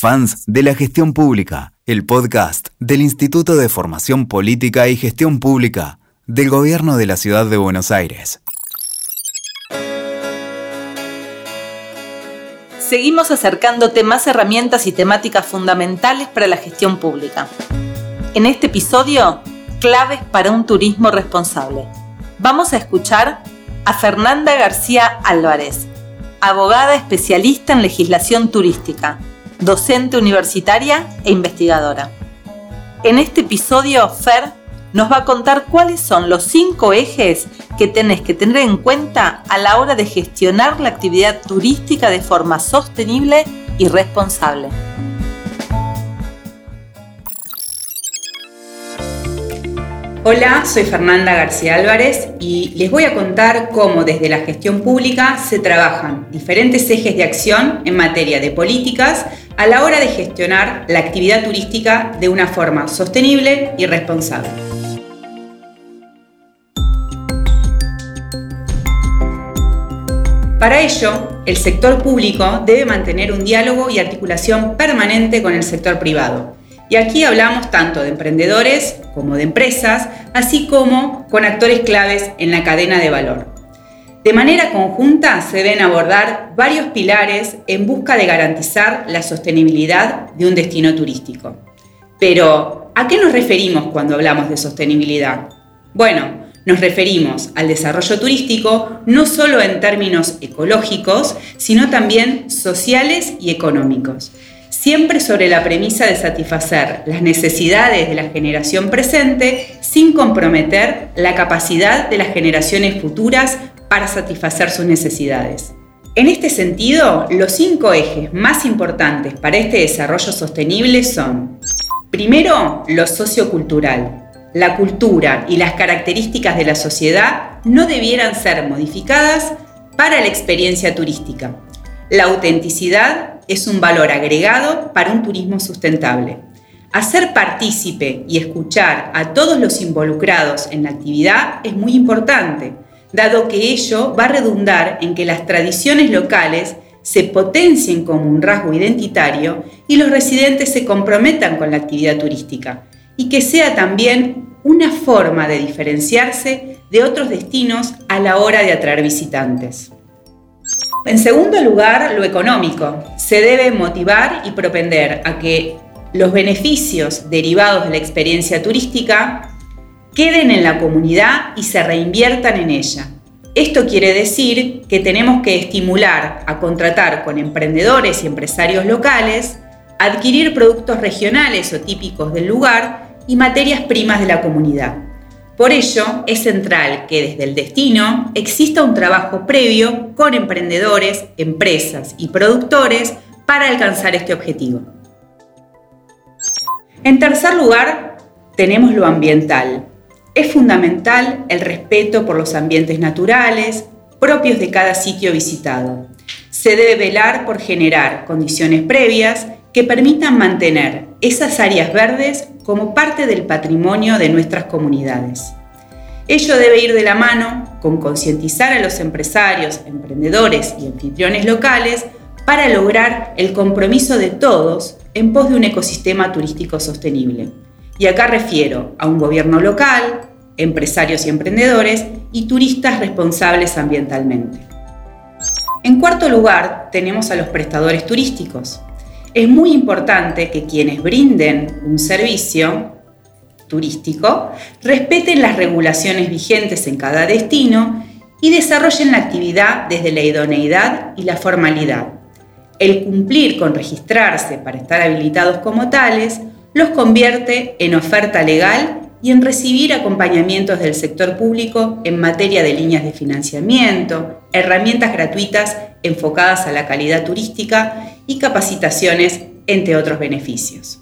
fans de la gestión pública, el podcast del Instituto de Formación Política y Gestión Pública del Gobierno de la Ciudad de Buenos Aires. Seguimos acercándote más herramientas y temáticas fundamentales para la gestión pública. En este episodio, claves para un turismo responsable. Vamos a escuchar a Fernanda García Álvarez, abogada especialista en legislación turística, docente universitaria e investigadora. En este episodio, Fer nos va a contar cuáles son los cinco ejes que tenés que tener en cuenta a la hora de gestionar la actividad turística de forma sostenible y responsable. Hola, soy Fernanda García Álvarez y les voy a contar cómo desde la gestión pública se trabajan diferentes ejes de acción en materia de políticas a la hora de gestionar la actividad turística de una forma sostenible y responsable. Para ello, el sector público debe mantener un diálogo y articulación permanente con el sector privado y aquí hablamos tanto de emprendedores como de empresas, así como con actores claves en la cadena de valor. De manera conjunta se deben abordar varios pilares en busca de garantizar la sostenibilidad de un destino turístico. Pero, ¿a qué nos referimos cuando hablamos de sostenibilidad? Bueno, nos referimos al desarrollo turístico no solo en términos ecológicos, sino también sociales y económicos siempre sobre la premisa de satisfacer las necesidades de la generación presente sin comprometer la capacidad de las generaciones futuras para satisfacer sus necesidades. En este sentido, los cinco ejes más importantes para este desarrollo sostenible son, primero, lo sociocultural. La cultura y las características de la sociedad no debieran ser modificadas para la experiencia turística. La autenticidad es un valor agregado para un turismo sustentable. Hacer partícipe y escuchar a todos los involucrados en la actividad es muy importante, dado que ello va a redundar en que las tradiciones locales se potencien como un rasgo identitario y los residentes se comprometan con la actividad turística, y que sea también una forma de diferenciarse de otros destinos a la hora de atraer visitantes. En segundo lugar, lo económico. Se debe motivar y propender a que los beneficios derivados de la experiencia turística queden en la comunidad y se reinviertan en ella. Esto quiere decir que tenemos que estimular a contratar con emprendedores y empresarios locales, adquirir productos regionales o típicos del lugar y materias primas de la comunidad. Por ello, es central que desde el destino exista un trabajo previo con emprendedores, empresas y productores para alcanzar este objetivo. En tercer lugar, tenemos lo ambiental. Es fundamental el respeto por los ambientes naturales propios de cada sitio visitado. Se debe velar por generar condiciones previas que permitan mantener esas áreas verdes como parte del patrimonio de nuestras comunidades. Ello debe ir de la mano con concientizar a los empresarios, emprendedores y anfitriones locales para lograr el compromiso de todos en pos de un ecosistema turístico sostenible. Y acá refiero a un gobierno local, empresarios y emprendedores y turistas responsables ambientalmente. En cuarto lugar, tenemos a los prestadores turísticos, es muy importante que quienes brinden un servicio turístico respeten las regulaciones vigentes en cada destino y desarrollen la actividad desde la idoneidad y la formalidad. El cumplir con registrarse para estar habilitados como tales los convierte en oferta legal y en recibir acompañamientos del sector público en materia de líneas de financiamiento, herramientas gratuitas enfocadas a la calidad turística y capacitaciones, entre otros beneficios.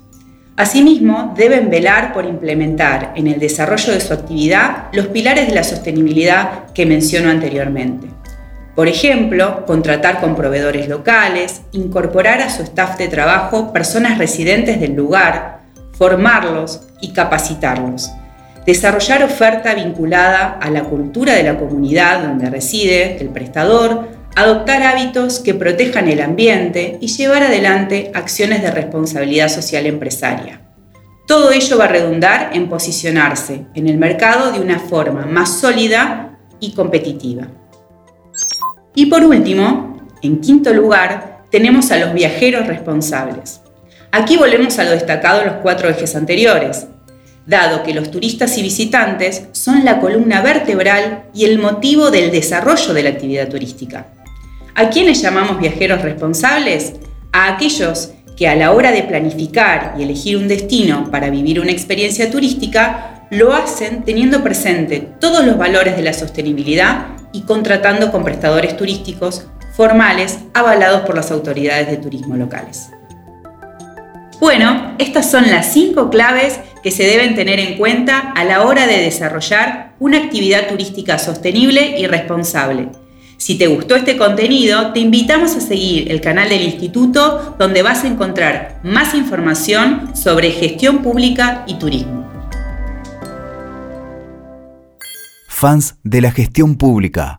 Asimismo, deben velar por implementar en el desarrollo de su actividad los pilares de la sostenibilidad que menciono anteriormente. Por ejemplo, contratar con proveedores locales, incorporar a su staff de trabajo personas residentes del lugar, formarlos y capacitarlos. Desarrollar oferta vinculada a la cultura de la comunidad donde reside el prestador, adoptar hábitos que protejan el ambiente y llevar adelante acciones de responsabilidad social empresaria. Todo ello va a redundar en posicionarse en el mercado de una forma más sólida y competitiva. Y por último, en quinto lugar, tenemos a los viajeros responsables. Aquí volvemos a lo destacado en los cuatro ejes anteriores, dado que los turistas y visitantes son la columna vertebral y el motivo del desarrollo de la actividad turística. ¿A quiénes llamamos viajeros responsables? A aquellos que a la hora de planificar y elegir un destino para vivir una experiencia turística, lo hacen teniendo presente todos los valores de la sostenibilidad y contratando con prestadores turísticos formales avalados por las autoridades de turismo locales. Bueno, estas son las cinco claves que se deben tener en cuenta a la hora de desarrollar una actividad turística sostenible y responsable si te gustó este contenido, te invitamos a seguir el canal del instituto donde vas a encontrar más información sobre gestión pública y turismo. Fans de la gestión pública